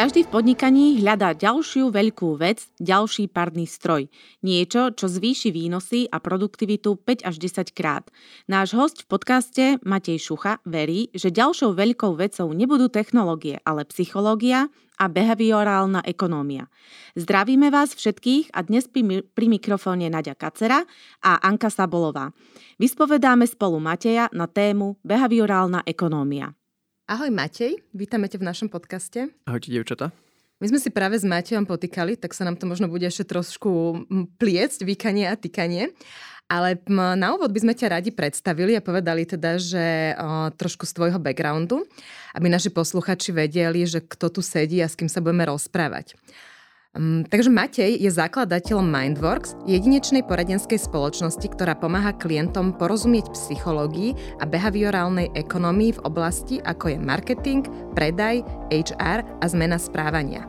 Každý v podnikaní hľadá ďalšiu veľkú vec, ďalší parný stroj. Niečo, čo zvýši výnosy a produktivitu 5 až 10 krát. Náš host v podcaste Matej Šucha verí, že ďalšou veľkou vecou nebudú technológie, ale psychológia a behaviorálna ekonómia. Zdravíme vás všetkých a dnes pri, pri mikrofóne Nadia Kacera a Anka Sabolová. Vyspovedáme spolu Mateja na tému behaviorálna ekonómia. Ahoj Matej, vítame ťa v našom podcaste. Ahojte, devčata. My sme si práve s Matejom potýkali, tak sa nám to možno bude ešte trošku pliecť, vykanie a tykanie. Ale na úvod by sme ťa radi predstavili a povedali teda, že o, trošku z tvojho backgroundu, aby naši posluchači vedeli, že kto tu sedí a s kým sa budeme rozprávať. Um, takže Matej je zakladateľom Mindworks, jedinečnej poradenskej spoločnosti, ktorá pomáha klientom porozumieť psychológii a behaviorálnej ekonomii v oblasti ako je marketing, predaj, HR a zmena správania.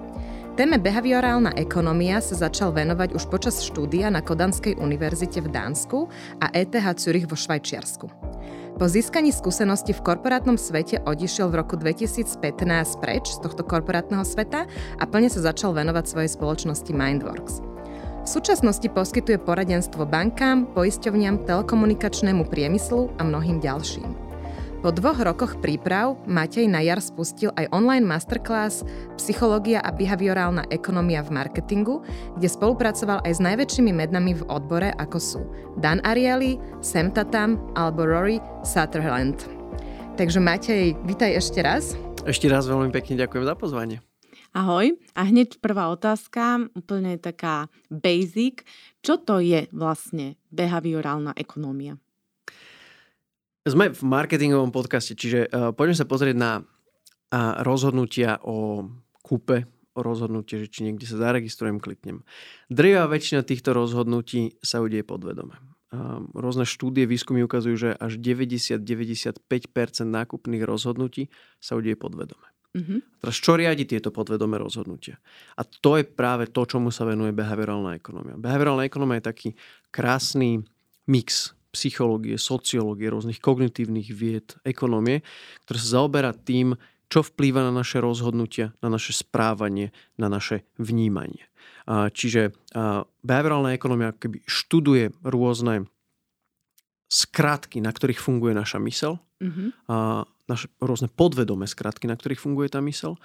Téme behaviorálna ekonomia sa začal venovať už počas štúdia na Kodanskej univerzite v Dánsku a ETH Zürich vo Švajčiarsku. Po získaní skúsenosti v korporátnom svete odišiel v roku 2015 preč z tohto korporátneho sveta a plne sa začal venovať svojej spoločnosti Mindworks. V súčasnosti poskytuje poradenstvo bankám, poisťovniam, telekomunikačnému priemyslu a mnohým ďalším. Po dvoch rokoch príprav Matej na jar spustil aj online masterclass Psychológia a behaviorálna ekonomia v marketingu, kde spolupracoval aj s najväčšími mednami v odbore, ako sú Dan Ariely, Sam Tatam alebo Rory Sutherland. Takže Matej, vítaj ešte raz. Ešte raz veľmi pekne ďakujem za pozvanie. Ahoj. A hneď prvá otázka, úplne taká basic. Čo to je vlastne behaviorálna ekonomia? Sme v marketingovom podcaste, čiže uh, poďme sa pozrieť na uh, rozhodnutia o kúpe, o rozhodnutie, že či niekde sa zaregistrujem, kliknem. Drvivá väčšina týchto rozhodnutí sa udieje podvedome. Uh, rôzne štúdie, výskumy ukazujú, že až 90-95% nákupných rozhodnutí sa udieje podvedome. Mm-hmm. Teraz čo riadi tieto podvedomé rozhodnutia? A to je práve to, čomu sa venuje behaviorálna ekonomia. Behaviorálna ekonomia je taký krásny mix psychológie, sociológie, rôznych kognitívnych vied, ekonomie, ktoré sa zaoberá tým, čo vplýva na naše rozhodnutia, na naše správanie, na naše vnímanie. Čiže behaviorálna ekonomia keby študuje rôzne skratky, na ktorých funguje naša mysel, mm-hmm. naše rôzne podvedomé skratky, na ktorých funguje tá mysel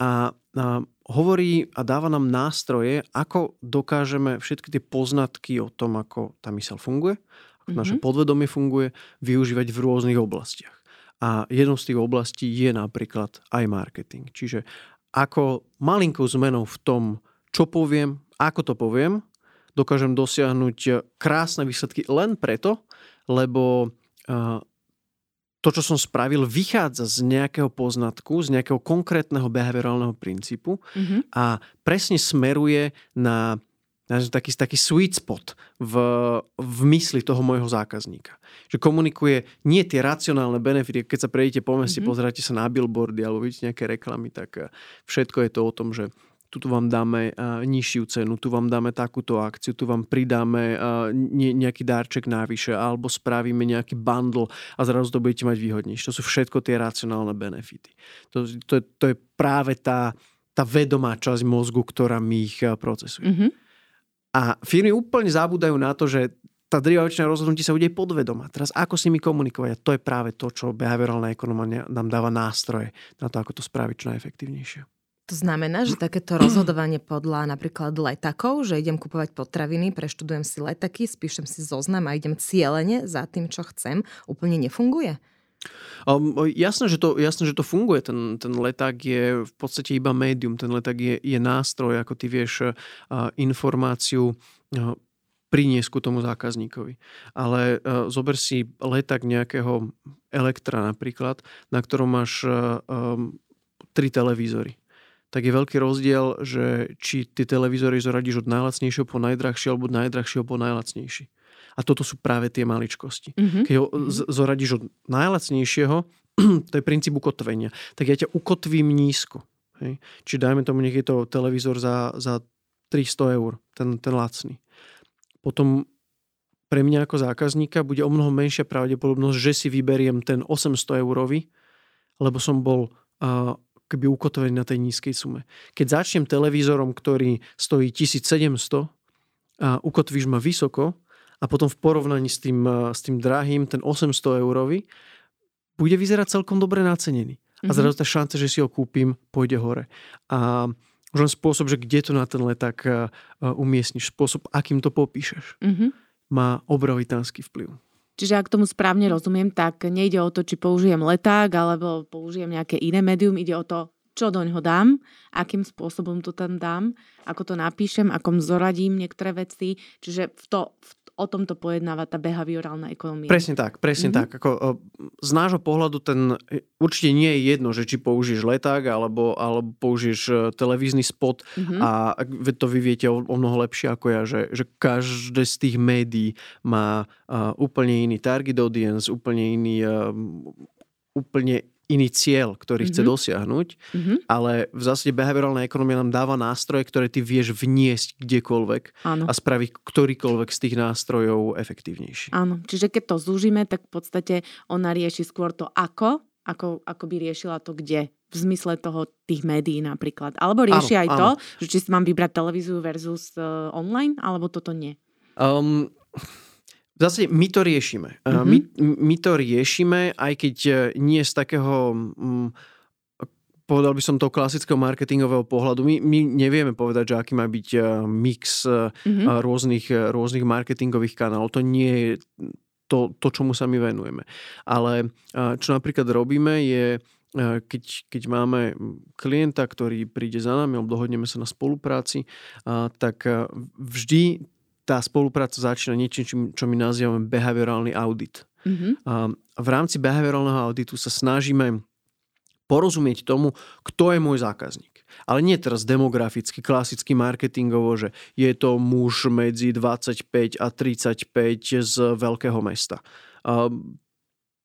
a, a hovorí a dáva nám nástroje, ako dokážeme všetky tie poznatky o tom, ako tá mysel funguje, mm-hmm. naše podvedomie funguje, využívať v rôznych oblastiach. A jednou z tých oblastí je napríklad aj marketing. Čiže ako malinkou zmenou v tom, čo poviem, ako to poviem, dokážem dosiahnuť krásne výsledky len preto, lebo to, čo som spravil, vychádza z nejakého poznatku, z nejakého konkrétneho behaviorálneho princípu mm-hmm. a presne smeruje na taký, taký sweet spot v, v mysli toho môjho zákazníka. Že komunikuje nie tie racionálne benefity, keď sa prejdete po meste, mm-hmm. pozeráte sa na billboardy alebo vidíte nejaké reklamy, tak eh, všetko je to o tom, že tu vám dáme uh, nižšiu cenu, tu vám dáme takúto akciu, tu vám pridáme uh, ne, nejaký dárček návyše alebo spravíme nejaký bundle a zrazu to budete mať výhodnejšie. To sú všetko tie racionálne benefity. To, to, to je práve tá, tá vedomá časť mozgu, ktorá mi ich procesuje. Mm-hmm. A firmy úplne zabúdajú na to, že tá drvivá väčšina rozhodnutí sa udeje podvedoma. Teraz ako s nimi komunikovať? A to je práve to, čo behaviorálna ekonomia nám dáva nástroje na to, ako to spraviť čo najefektívnejšie. To znamená, že takéto rozhodovanie podľa napríklad letakov, že idem kupovať potraviny, preštudujem si letaky, spíšem si zoznam a idem cieľene za tým, čo chcem, úplne nefunguje? Um, jasné, že to, jasné, že to funguje. Ten, ten leták je v podstate iba médium. Ten leták je, je nástroj, ako ty vieš uh, informáciu uh, priniesť ku tomu zákazníkovi. Ale uh, zober si leták nejakého elektra napríklad, na ktorom máš uh, um, tri televízory tak je veľký rozdiel, že či tie televízory zoradíš od najlacnejšieho po najdrahšie alebo od najdrahšieho po najlacnejší. A toto sú práve tie maličkosti. Mm-hmm. Keď ho z- zoradíš od najlacnejšieho, to je princíp ukotvenia, tak ja ťa ukotvím nízko. Hej. Čiže dajme tomu, nech je to televízor za, za 300 eur, ten, ten lacný. Potom pre mňa ako zákazníka bude o mnoho menšia pravdepodobnosť, že si vyberiem ten 800 eurový, lebo som bol uh, keby ukotvený na tej nízkej sume. Keď začnem televízorom, ktorý stojí 1700 a ukotvíš ma vysoko a potom v porovnaní s tým, s tým drahým, ten 800 eurový, bude vyzerať celkom dobre nacenený. A mhm. zrazu tá šanca, že si ho kúpim, pôjde hore. A už len spôsob, že kde to na ten leták umiestniš, spôsob, akým to popíšeš, mm-hmm. má obrovitánsky vplyv. Čiže ak tomu správne rozumiem, tak nejde o to, či použijem leták alebo použijem nejaké iné médium, ide o to, čo do ňoho dám, akým spôsobom to tam dám, ako to napíšem, akom zoradím niektoré veci. Čiže v to, v o tomto pojednáva tá behaviorálna ekonomia. Presne tak, presne mm-hmm. tak. Ako, z nášho pohľadu ten e, určite nie je jedno, že či použiješ leták alebo, alebo použiješ e, televízny spot mm-hmm. a to vy viete o, o mnoho lepšie ako ja, že, že každé z tých médií má uh, úplne iný target audience, úplne iný uh, úplne iný cieľ, ktorý mm-hmm. chce dosiahnuť, mm-hmm. ale v zásade behaviorálna ekonomia nám dáva nástroje, ktoré ty vieš vniesť kdekoľvek Áno. a spraviť ktorýkoľvek z tých nástrojov efektívnejší. Áno, čiže keď to zúžime, tak v podstate ona rieši skôr to ako, ako, ako by riešila to kde v zmysle toho tých médií napríklad. Alebo rieši áno, aj áno. to, že či si mám vybrať televíziu versus uh, online, alebo toto nie. Um, v zásade my to riešime. Mm-hmm. My, my to riešime, aj keď e, nie z takého, mm, povedal by som to klasického marketingového pohľadu. My, my nevieme povedať, že aký má byť e, mix mm-hmm. rôznych, rôznych marketingových kanálov. To nie je to, to, čomu sa my venujeme. Ale čo napríklad robíme je, keď, keď máme klienta, ktorý príde za nami alebo dohodneme sa na spolupráci, tak vždy tá spolupráca začína niečím, čo my nazývame behaviorálny audit. Mm-hmm. A v rámci behaviorálneho auditu sa snažíme porozumieť tomu, kto je môj zákazník. Ale nie teraz demograficky, klasicky marketingovo, že je to muž medzi 25 a 35 z veľkého mesta.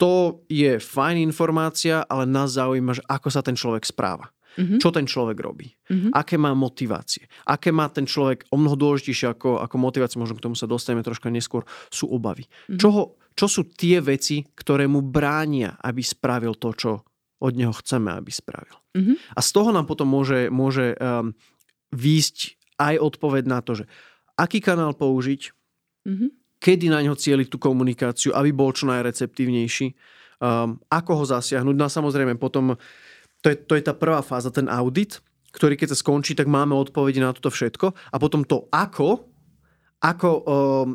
To je fajn informácia, ale nás zaujíma, že ako sa ten človek správa. Mm-hmm. Čo ten človek robí? Mm-hmm. Aké má motivácie? Aké má ten človek, o mnoho dôležitejšie ako, ako motivácie, možno k tomu sa dostaneme troška neskôr, sú obavy. Mm-hmm. Čo, čo sú tie veci, ktoré mu bránia, aby spravil to, čo od neho chceme, aby spravil. Mm-hmm. A z toho nám potom môže, môže um, výjsť aj odpoveď na to, že aký kanál použiť, mm-hmm. kedy na ňo cieliť tú komunikáciu, aby bol čo najreceptívnejší, um, ako ho zasiahnuť. No a samozrejme potom to je, to je tá prvá fáza, ten audit, ktorý keď sa skončí, tak máme odpovede na toto všetko. A potom to ako, ako ehm,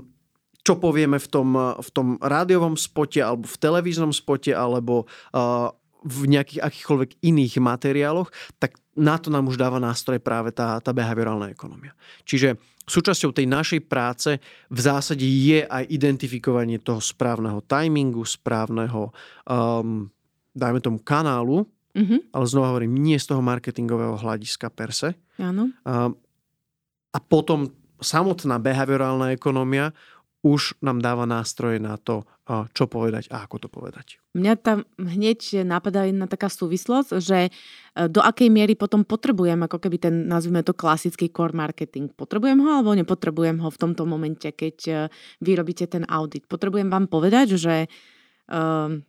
čo povieme v tom, v tom rádiovom spote, alebo v televíznom spote, alebo uh, v nejakých akýchkoľvek iných materiáloch, tak na to nám už dáva nástroj práve tá, tá behaviorálna ekonomia. Čiže súčasťou tej našej práce v zásade je aj identifikovanie toho správneho timingu, správneho, um, dajme tomu, kanálu, Mm-hmm. Ale znova hovorím, nie z toho marketingového hľadiska per se. Áno. A, a potom samotná behaviorálna ekonomia už nám dáva nástroje na to, čo povedať a ako to povedať. Mňa tam hneď napadá jedna taká súvislosť, že e, do akej miery potom potrebujem ako keby ten, nazvime to klasický core marketing. Potrebujem ho alebo nepotrebujem ho v tomto momente, keď e, vyrobíte ten audit. Potrebujem vám povedať, že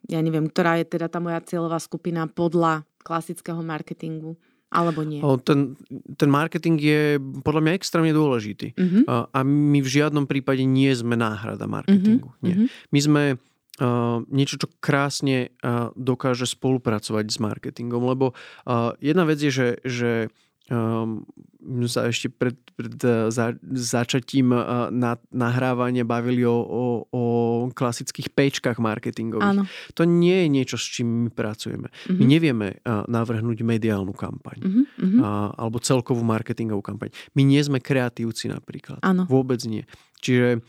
ja neviem, ktorá je teda tá moja cieľová skupina podľa klasického marketingu. Alebo nie? Ten, ten marketing je podľa mňa extrémne dôležitý. Uh-huh. A, a my v žiadnom prípade nie sme náhrada marketingu. Uh-huh. Nie. Uh-huh. My sme uh, niečo, čo krásne uh, dokáže spolupracovať s marketingom. Lebo uh, jedna vec je, že, že um, sa ešte pred, pred uh, za, začatím uh, na, nahrávania bavili o, o, o klasických pečkách marketingových. Áno. To nie je niečo, s čím my pracujeme. Mm-hmm. My mhm. nevieme uh, navrhnúť mediálnu kampaň mm-hmm. uh, alebo celkovú marketingovú kampaň. My nie sme kreatívci napríklad. Áno. Vôbec nie. Čiže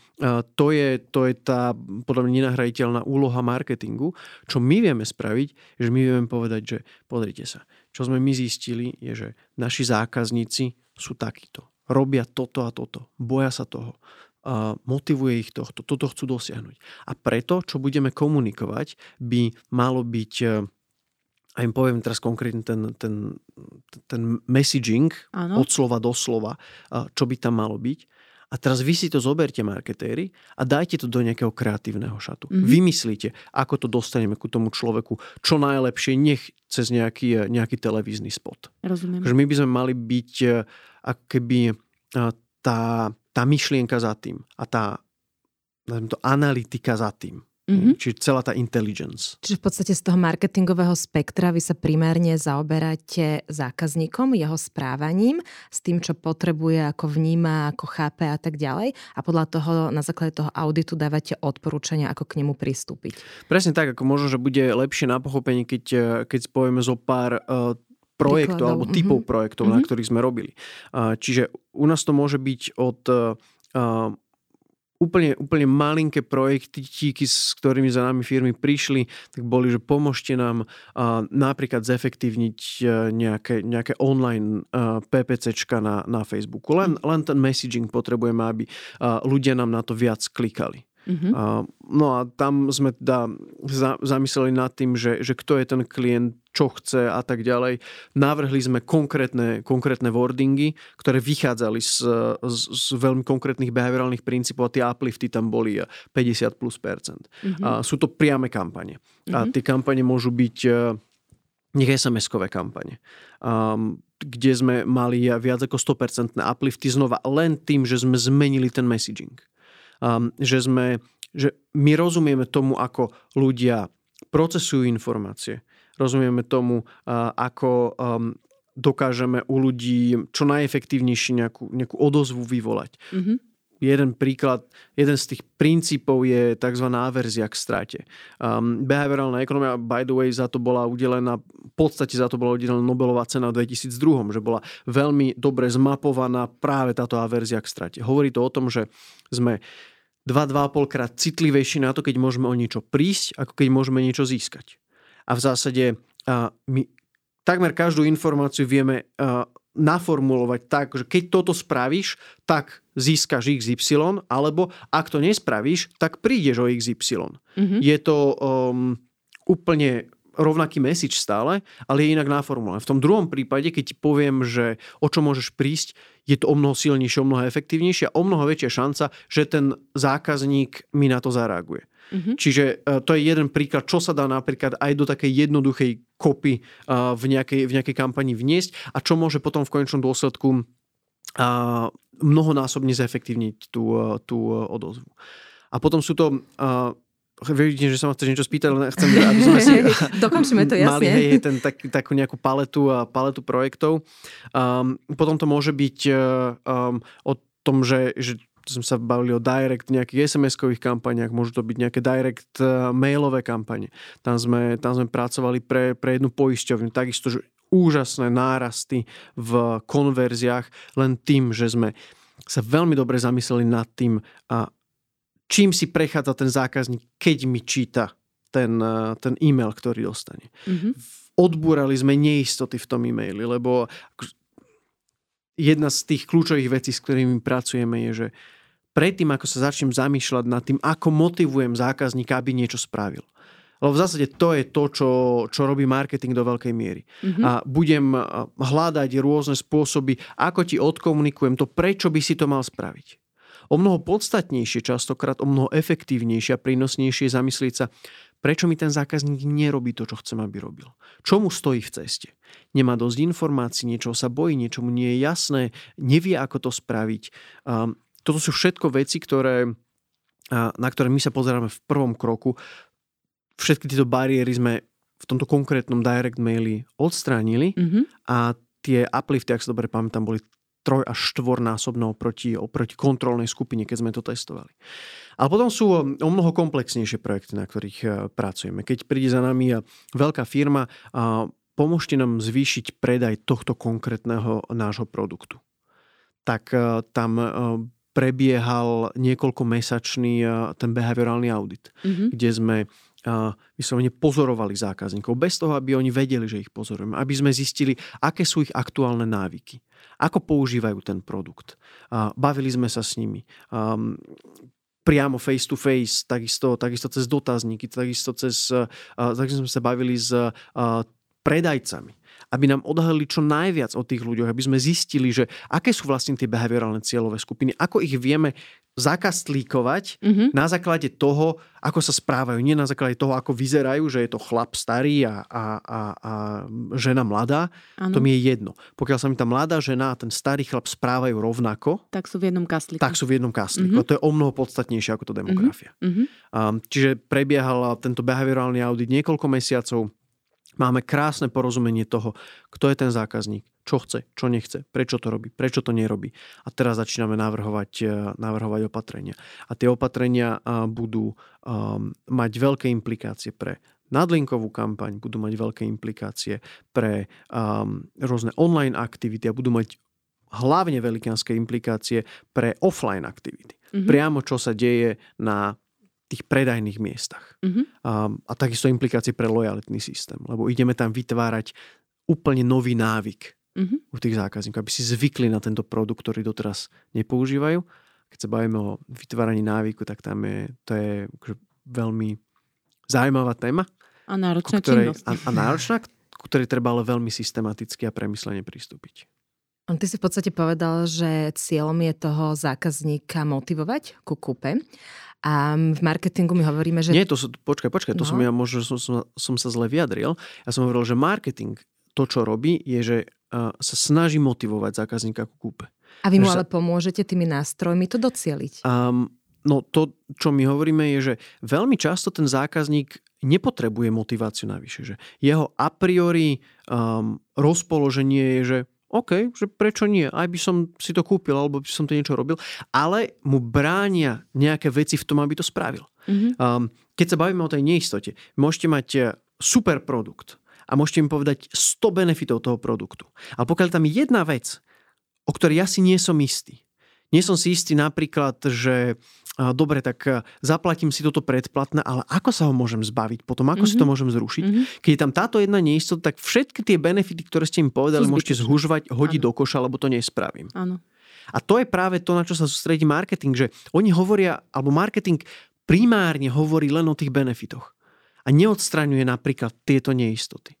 to, je, to je tá podľa mňa nenahraditeľná úloha marketingu. Čo my vieme spraviť, že my vieme povedať, že pozrite sa, čo sme my zistili, je, že naši zákazníci sú takíto. Robia toto a toto. Boja sa toho. Motivuje ich tohto. Toto chcú dosiahnuť. A preto, čo budeme komunikovať, by malo byť e, a im poviem teraz konkrétne ten, ten, ten messaging Áno. od slova do slova, čo by tam malo byť. A teraz vy si to zoberte, marketéri, a dajte to do nejakého kreatívneho šatu. Mm-hmm. Vymyslíte, ako to dostaneme ku tomu človeku čo najlepšie, nech cez nejaký, nejaký televízny spot. Rozumiem. Že my by sme mali byť ako keby tá, tá myšlienka za tým a tá to analytika za tým. Mm-hmm. Čiže celá tá intelligence. Čiže v podstate z toho marketingového spektra vy sa primárne zaoberáte zákazníkom, jeho správaním, s tým, čo potrebuje, ako vníma, ako chápe a tak ďalej. A podľa toho, na základe toho auditu dávate odporúčania, ako k nemu pristúpiť. Presne tak, ako možno, že bude lepšie na pochopenie, keď, eh, keď spojíme zo pár uh, projektov Príkladov. alebo typov mm-hmm. projektov, mm-hmm. na ktorých sme robili. Uh, čiže u nás to môže byť od uh, úplne, úplne malinké projekty, s ktorými za nami firmy prišli, tak boli, že pomôžte nám uh, napríklad zefektívniť uh, nejaké, nejaké online uh, PPCčka na, na Facebooku. Len, len ten messaging potrebujeme, aby uh, ľudia nám na to viac klikali. Mm-hmm. Uh, no a tam sme teda za, zamysleli nad tým, že, že kto je ten klient, čo chce a tak ďalej. Navrhli sme konkrétne, konkrétne wordingy, ktoré vychádzali z, z, z veľmi konkrétnych behaviorálnych princípov a tie uplifty tam boli 50 plus percent. Mm-hmm. Uh, sú to priame kampane. Mm-hmm. A tie kampane môžu byť uh, nech SMS-kové kampane. Um, kde sme mali viac ako 100% uplifty znova len tým, že sme zmenili ten messaging že sme, že my rozumieme tomu, ako ľudia procesujú informácie. Rozumieme tomu, ako dokážeme u ľudí čo najefektívnejšie nejakú, nejakú odozvu vyvolať. Mm-hmm jeden príklad, jeden z tých princípov je tzv. averzia k strate. Um, behaviorálna ekonomia, by the way, za to bola udelená, v podstate za to bola udelená Nobelová cena v 2002, že bola veľmi dobre zmapovaná práve táto averzia k strate. Hovorí to o tom, že sme 2-2,5 krát citlivejší na to, keď môžeme o niečo prísť, ako keď môžeme niečo získať. A v zásade a my takmer každú informáciu vieme naformulovať tak, že keď toto spravíš, tak získaš XY, alebo ak to nespravíš, tak prídeš o XY. Mm-hmm. Je to um, úplne rovnaký message stále, ale je inak naformulované. V tom druhom prípade, keď ti poviem, že o čo môžeš prísť, je to o mnoho silnejšie, o mnoho efektívnejšie a o mnoho väčšia šanca, že ten zákazník mi na to zareaguje. Mm-hmm. Čiže uh, to je jeden príklad, čo sa dá napríklad aj do takej jednoduchej kopy uh, v, nejakej, v nejakej kampani vniesť a čo môže potom v konečnom dôsledku uh, mnohonásobne zefektívniť tú, uh, tú uh, odozvu. A potom sú to uh, Vidím, že sa ma chceš niečo spýtať, ale chcem, aby sme si Dokončíme to, jasne. mali hej, ten, tak, takú nejakú paletu, paletu projektov. Um, potom to môže byť um, o tom, že, že sme sa bavili o direct nejakých SMS-kových kampaniach, môžu to byť nejaké direct uh, mailové kampane. Tam sme, tam sme pracovali pre, pre jednu poisťovňu. Takisto, že úžasné nárasty v konverziách len tým, že sme sa veľmi dobre zamysleli nad tým, a čím si prechádza ten zákazník, keď mi číta ten, eh, ten e-mail, ktorý dostane. Mm-hmm. Odbúrali sme neistoty v tom e-maili, lebo jedna z tých kľúčových vecí, s ktorými pracujeme, je, že predtým, ako sa začnem zamýšľať nad tým, ako motivujem zákazníka, aby niečo spravil. Lebo v zásade to je to, čo, čo robí marketing do veľkej miery. Mm-hmm. A budem hľadať rôzne spôsoby, ako ti odkomunikujem to, prečo by si to mal spraviť. O mnoho podstatnejšie, častokrát o mnoho efektívnejšie a prínosnejšie zamyslieť sa, prečo mi ten zákazník nerobí to, čo chcem, aby robil. Čo mu stojí v ceste? Nemá dosť informácií, niečo sa bojí, niečo mu nie je jasné, nevie, ako to spraviť. Um, toto sú všetko veci, ktoré, na ktoré my sa pozeráme v prvom kroku. Všetky tieto bariéry sme v tomto konkrétnom direct maili odstránili mm-hmm. a tie uplifty, ak sa dobre pamätám, boli troj až štvornásobno oproti, oproti kontrolnej skupine, keď sme to testovali. A potom sú o mnoho komplexnejšie projekty, na ktorých e, pracujeme. Keď príde za nami e, veľká firma, pomôžte nám zvýšiť predaj tohto konkrétneho nášho produktu. Tak e, tam prebiehal niekoľkomesačný ten behaviorálny audit, mm-hmm. kde sme vyslovene pozorovali zákazníkov, bez toho, aby oni vedeli, že ich pozorujeme, aby sme zistili, aké sú ich aktuálne návyky, ako používajú ten produkt. Bavili sme sa s nimi priamo face to face, takisto, takisto cez dotazníky, takisto cez, takisto sme sa bavili s predajcami, aby nám odhalili čo najviac o tých ľuďoch, aby sme zistili, že aké sú vlastne tie behaviorálne cieľové skupiny, ako ich vieme zakastlíkovať mm-hmm. na základe toho, ako sa správajú. Nie na základe toho, ako vyzerajú, že je to chlap starý a, a, a, a žena mladá. Ano. To mi je jedno. Pokiaľ sa mi tá mladá žena a ten starý chlap správajú rovnako, tak sú v jednom kastlíku. Tak sú v jednom kastlíku. Mm-hmm. To je o mnoho podstatnejšie ako to demografia. Mm-hmm. Um, čiže prebiehal tento behaviorálny audit niekoľko mesiacov Máme krásne porozumenie toho, kto je ten zákazník, čo chce, čo nechce, prečo to robí, prečo to nerobí. A teraz začíname navrhovať, eh, navrhovať opatrenia. A tie opatrenia eh, budú um, mať veľké implikácie pre nadlinkovú kampaň, budú mať veľké implikácie pre um, rôzne online aktivity a budú mať hlavne velikánske implikácie pre offline aktivity. Mm-hmm. Priamo čo sa deje na tých predajných miestach. Mm-hmm. A, a takisto implikácie pre lojalitný systém, lebo ideme tam vytvárať úplne nový návyk mm-hmm. u tých zákazníkov, aby si zvykli na tento produkt, ktorý doteraz nepoužívajú. Keď sa bavíme o vytváraní návyku, tak tam je, to je akože veľmi zaujímavá téma. A náročná ktorej, A, a náročná, ku ktorej treba ale veľmi systematicky a premyslene pristúpiť. Ty si v podstate povedal, že cieľom je toho zákazníka motivovať ku kúpe. A v marketingu my hovoríme, že... Nie, to sú, počkaj, počkaj, to no. som ja možno som, som, som sa zle vyjadril. Ja som hovoril, že marketing to, čo robí, je, že uh, sa snaží motivovať zákazníka ku kúpe. A vy mu ale sa... pomôžete tými nástrojmi to docieliť? Um, no to, čo my hovoríme, je, že veľmi často ten zákazník nepotrebuje motiváciu navyše. Že jeho a priori um, rozpoloženie je, že OK, že prečo nie? Aj by som si to kúpil, alebo by som to niečo robil. Ale mu bránia nejaké veci v tom, aby to spravil. Mm-hmm. Um, keď sa bavíme o tej neistote, môžete mať eh, super produkt a môžete mi povedať 100 benefitov toho produktu. Ale pokiaľ tam je jedna vec, o ktorej ja si nie som istý, nie som si istý napríklad, že dobre, tak zaplatím si toto predplatné, ale ako sa ho môžem zbaviť potom? Ako mm-hmm. si to mhm. môžem zrušiť? Mm-hmm. Keď je tam táto jedna neistota, tak všetky tie benefity, ktoré ste mi povedali, môžete zhužovať, hodiť do koša, lebo to nespravím. Áno. A to je práve to, na čo sa sústredí marketing, že oni hovoria, alebo marketing primárne hovorí len o tých benefitoch a neodstraňuje napríklad tieto neistoty.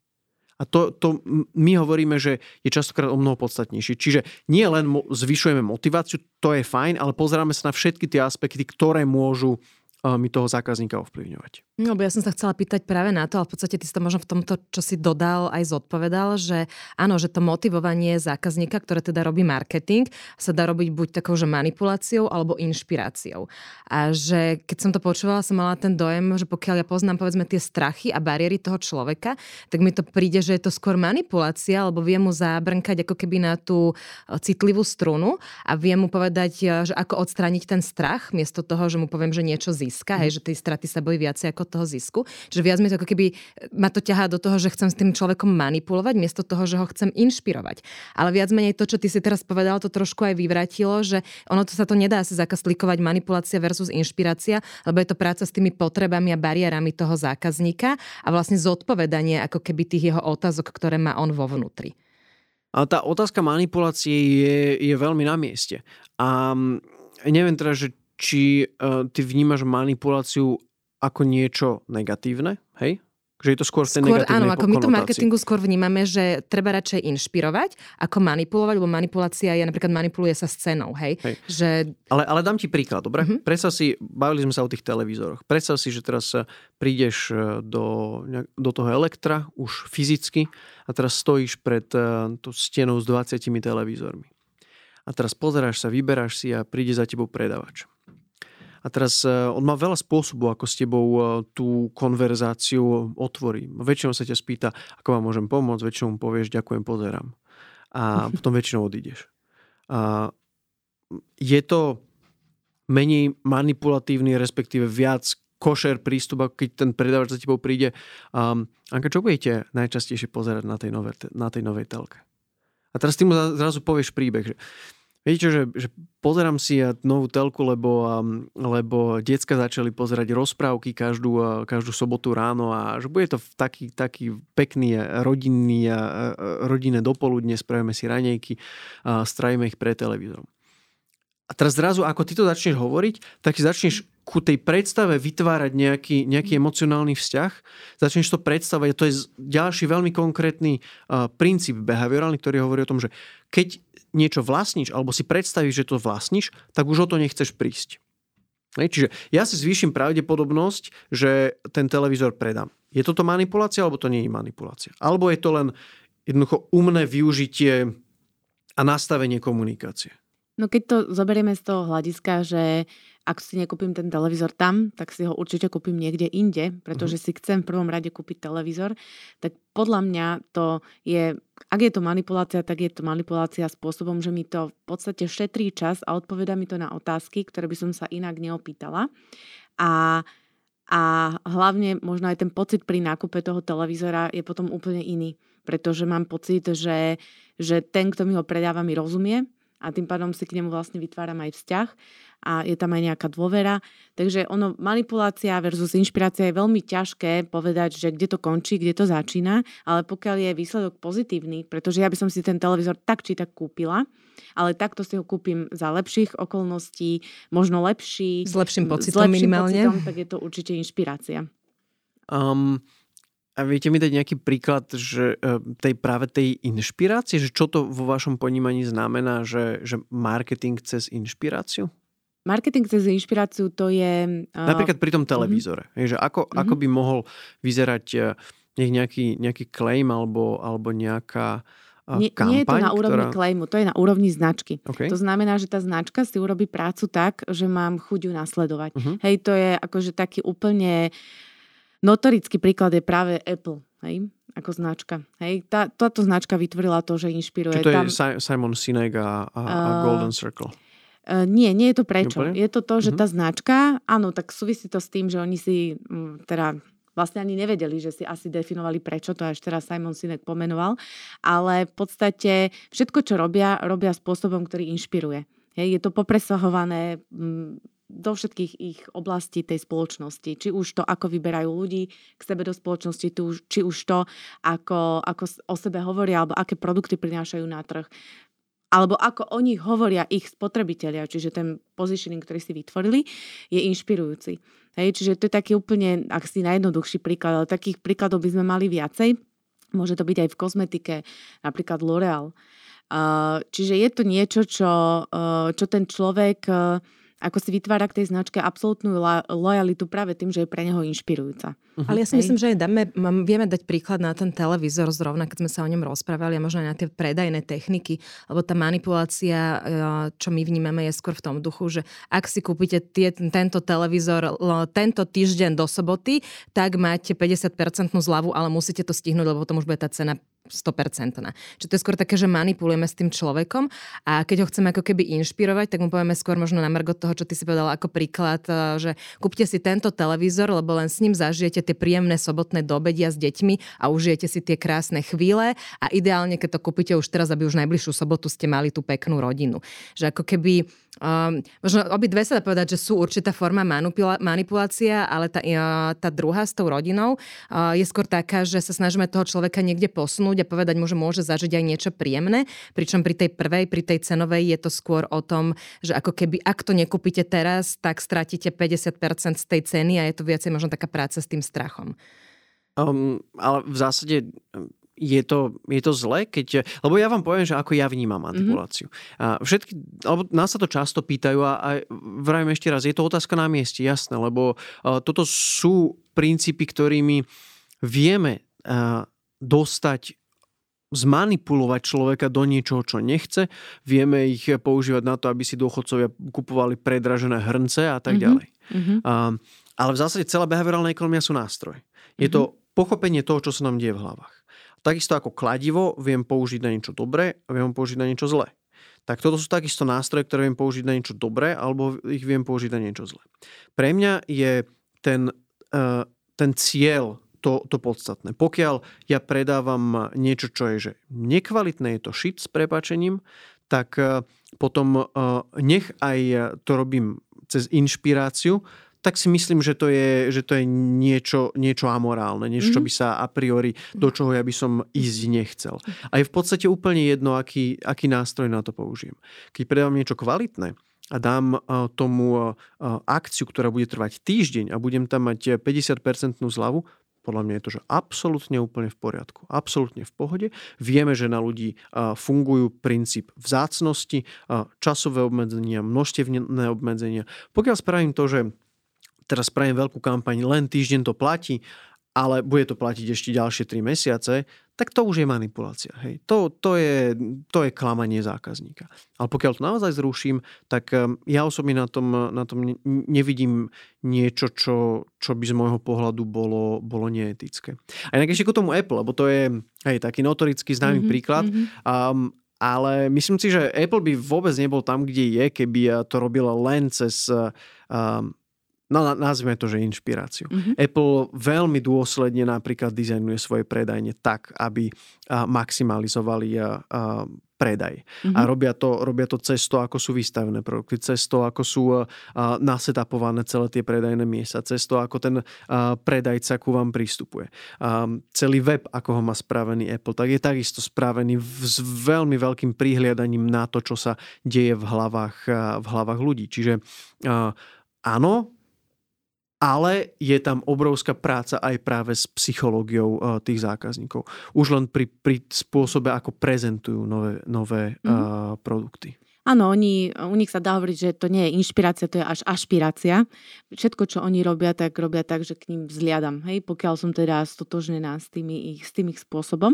A to, to my hovoríme, že je častokrát o mnoho podstatnejšie. Čiže nie len zvyšujeme motiváciu, to je fajn, ale pozeráme sa na všetky tie aspekty, ktoré môžu mi toho zákazníka ovplyvňovať. No, bo ja som sa chcela pýtať práve na to, ale v podstate ty si to možno v tomto, čo si dodal, aj zodpovedal, že áno, že to motivovanie zákazníka, ktoré teda robí marketing, sa dá robiť buď takou, že manipuláciou alebo inšpiráciou. A že keď som to počúvala, som mala ten dojem, že pokiaľ ja poznám povedzme tie strachy a bariéry toho človeka, tak mi to príde, že je to skôr manipulácia, alebo viem mu zabrnkať ako keby na tú e, citlivú strunu a viem mu povedať, e, že ako odstrániť ten strach, miesto toho, že mu poviem, že niečo zísť ziska, hej, že tej straty sa bojí viacej ako toho zisku. Že viac mi to ako keby ma to ťahá do toho, že chcem s tým človekom manipulovať, miesto toho, že ho chcem inšpirovať. Ale viac menej to, čo ty si teraz povedal, to trošku aj vyvratilo, že ono to sa to nedá si zakastlíkovať manipulácia versus inšpirácia, lebo je to práca s tými potrebami a bariérami toho zákazníka a vlastne zodpovedanie ako keby tých jeho otázok, ktoré má on vo vnútri. A tá otázka manipulácie je, je veľmi na mieste. A mm, neviem teda, že či uh, ty vnímaš manipuláciu ako niečo negatívne, hej? Že je to skôr v tej skôr, Áno, ako my to marketingu skôr vnímame, že treba radšej inšpirovať, ako manipulovať, lebo manipulácia je napríklad manipuluje sa s cenou, hej? hej. Že... Ale, ale dám ti príklad, dobre? Uh-huh. Predstav si, bavili sme sa o tých televízoroch. Predstav si, že teraz prídeš e, do, do toho elektra už fyzicky a teraz stojíš pred uh, stenou s 20 televízormi. A teraz pozeráš sa, vyberáš si a príde za tebou predavač. A teraz e, on má veľa spôsobov, ako s tebou e, tú konverzáciu otvorí. Väčšinou sa ťa spýta, ako vám môžem pomôcť, väčšinou mu povieš, ďakujem, pozerám. A potom väčšinou odídeš. A je to menej manipulatívny, respektíve viac košer prístup, ako keď ten predávač za tebou príde. Um, Anka, čo budete najčastejšie pozerať na tej, nové, na tej novej telke? A teraz ty mu zrazu povieš príbeh, že Viete čo, že, že pozerám si ja novú telku, lebo, lebo decka začali pozerať rozprávky každú, každú sobotu ráno a že bude to taký, taký pekný rodinný, rodinné dopoludne, spravíme si ranejky a strajíme ich pre televízorom. A teraz zrazu, ako ty to začneš hovoriť, tak si začneš ku tej predstave vytvárať nejaký, nejaký emocionálny vzťah, začneš to predstavať. To je ďalší veľmi konkrétny uh, princíp behaviorálny, ktorý hovorí o tom, že keď niečo vlastníš, alebo si predstavíš, že to vlastníš, tak už o to nechceš prísť. Hej, čiže ja si zvýšim pravdepodobnosť, že ten televízor predám. Je toto manipulácia, alebo to nie je manipulácia? Alebo je to len jednoducho umné využitie a nastavenie komunikácie? No keď to zoberieme z toho hľadiska, že ak si nekúpim ten televízor tam, tak si ho určite kúpim niekde inde, pretože mhm. si chcem v prvom rade kúpiť televízor, tak podľa mňa to je, ak je to manipulácia, tak je to manipulácia spôsobom, že mi to v podstate šetrí čas a odpoveda mi to na otázky, ktoré by som sa inak neopýtala. A a hlavne možno aj ten pocit pri nákupe toho televízora je potom úplne iný, pretože mám pocit, že, že ten, kto mi ho predáva, mi rozumie a tým pádom si k nemu vlastne vytváram aj vzťah a je tam aj nejaká dôvera. Takže ono, manipulácia versus inšpirácia je veľmi ťažké povedať, že kde to končí, kde to začína, ale pokiaľ je výsledok pozitívny, pretože ja by som si ten televízor tak či tak kúpila, ale takto si ho kúpim za lepších okolností, možno lepší. S lepším pocitom s lepším minimálne. Pocitom, tak je to určite inšpirácia. Um, a viete mi dať nejaký príklad že e, tej práve tej inšpirácie? Že čo to vo vašom ponímaní znamená, že, že marketing cez inšpiráciu? Marketing cez inšpiráciu to je... Uh... Napríklad pri tom mhm. televízore. Mm-hmm. Že ako, mm-hmm. ako by mohol vyzerať e, nech nejaký, nejaký claim alebo, alebo nejaká nie, kampaň, nie je to na úrovni ktorá... claimu, to je na úrovni značky. Okay. To znamená, že tá značka si urobí prácu tak, že mám chuť ju nasledovať. Uh-huh. Hej, to je akože taký úplne uh, Notorický príklad je práve Apple, hej, ako značka. Hej, tá, táto značka vytvorila to, že inšpiruje. Čiže to Tam, je Simon Sinek a, a, a Golden Circle. Uh, nie, nie je to prečo. Úplne? Je to to, že uh-huh. tá značka, áno, tak súvisí to s tým, že oni si m, teda vlastne ani nevedeli, že si asi definovali prečo, to až teraz Simon Sinek pomenoval, ale v podstate všetko, čo robia, robia spôsobom, ktorý inšpiruje. Hej, je to popresahované m, do všetkých ich oblastí tej spoločnosti. Či už to, ako vyberajú ľudí k sebe do spoločnosti, či už to, ako, ako o sebe hovoria, alebo aké produkty prinášajú na trh alebo ako o nich hovoria ich spotrebitelia, čiže ten positioning, ktorý si vytvorili, je inšpirujúci. Hej, čiže to je taký úplne, ak si najjednoduchší príklad, ale takých príkladov by sme mali viacej. Môže to byť aj v kozmetike, napríklad L'Oreal. čiže je to niečo, čo, čo ten človek ako si vytvára k tej značke absolútnu lojalitu práve tým, že je pre neho inšpirujúca. Uh-huh. Ale ja si Hej. myslím, že aj dáme, vieme dať príklad na ten televízor zrovna, keď sme sa o ňom rozprávali a možno aj na tie predajné techniky, lebo tá manipulácia, e, čo my vnímame, je skôr v tom duchu, že ak si kúpite tie, tento televízor tento týždeň do soboty, tak máte 50% zľavu, ale musíte to stihnúť, lebo potom už bude tá cena 100%. Čiže to je skôr také, že manipulujeme s tým človekom a keď ho chceme ako keby inšpirovať, tak mu povieme skôr možno na margo toho, čo ty si povedala ako príklad, e, že kúpte si tento televízor, lebo len s ním zažijete tie príjemné sobotné dobedia s deťmi a užijete si tie krásne chvíle a ideálne, keď to kúpite už teraz, aby už najbližšiu sobotu ste mali tú peknú rodinu. Že ako keby Um, možno obidve sa dá povedať, že sú určitá forma manipula- manipulácia, ale tá, uh, tá druhá s tou rodinou uh, je skôr taká, že sa snažíme toho človeka niekde posunúť a povedať mu, že môže zažiť aj niečo príjemné, pričom pri tej prvej, pri tej cenovej je to skôr o tom, že ako keby ak to nekúpite teraz, tak stratíte 50% z tej ceny a je to viacej možno taká práca s tým strachom. Um, ale v zásade je to, je to zle, keď... Lebo ja vám poviem, že ako ja vnímam manipuláciu. Mm-hmm. A všetky, alebo nás sa to často pýtajú a, a vravím ešte raz, je to otázka na mieste, jasné, lebo uh, toto sú princípy, ktorými vieme uh, dostať zmanipulovať človeka do niečoho, čo nechce. Vieme ich používať na to, aby si dôchodcovia kupovali predražené hrnce a tak mm-hmm. ďalej. Mm-hmm. Uh, ale v zásade celá behaviorálna ekonomia sú nástroj. Je mm-hmm. to pochopenie toho, čo sa nám deje v hlavách. Takisto ako kladivo viem použiť na niečo dobré a viem použiť na niečo zlé. Tak toto sú takisto nástroje, ktoré viem použiť na niečo dobré alebo ich viem použiť na niečo zlé. Pre mňa je ten, uh, ten cieľ to, to podstatné. Pokiaľ ja predávam niečo, čo je že nekvalitné, je to šit s prepačením, tak uh, potom uh, nech aj to robím cez inšpiráciu, tak si myslím, že to je, že to je niečo, niečo amorálne, niečo, čo mhm. by sa a priori, do čoho ja by som ísť nechcel. A je v podstate úplne jedno, aký, aký nástroj na to použijem. Keď predám niečo kvalitné, a dám tomu akciu, ktorá bude trvať týždeň a budem tam mať 50% zľavu, podľa mňa je to, že absolútne úplne v poriadku. Absolútne v pohode. Vieme, že na ľudí fungujú princíp vzácnosti, časové obmedzenia, množstevné obmedzenia. Pokiaľ spravím to, že teraz spravím veľkú kampaň, len týždeň to platí, ale bude to platiť ešte ďalšie 3 mesiace, tak to už je manipulácia. Hej. To, to, je, to je klamanie zákazníka. Ale pokiaľ to naozaj zruším, tak ja osobne na tom, na tom nevidím niečo, čo, čo by z môjho pohľadu bolo, bolo neetické. A inak ešte ku tomu Apple, lebo to je hej, taký notorický známy mm-hmm, príklad. Mm-hmm. Um, ale myslím si, že Apple by vôbec nebol tam, kde je, keby to robilo len cez um, no nazvime to, že inšpiráciu. Mm-hmm. Apple veľmi dôsledne napríklad dizajnuje svoje predajne tak, aby maximalizovali predaj. Mm-hmm. A robia to, robia to cez to, ako sú vystavené produkty, cez to, ako sú a, nasetapované celé tie predajné miesta, cez to, ako ten a, predajca ku vám prístupuje. Celý web, ako ho má spravený Apple, tak je takisto spravený v, s veľmi veľkým prihliadaním na to, čo sa deje v hlavách, v hlavách ľudí. Čiže áno, ale je tam obrovská práca aj práve s psychológiou uh, tých zákazníkov. Už len pri, pri spôsobe, ako prezentujú nové, nové mm-hmm. produkty. Áno, oni, u nich sa dá hovoriť, že to nie je inšpirácia, to je až ašpirácia. Všetko, čo oni robia, tak robia tak, že k ním vzliadam, hej, pokiaľ som teda stotožnená s, tými ich, s tým ich spôsobom.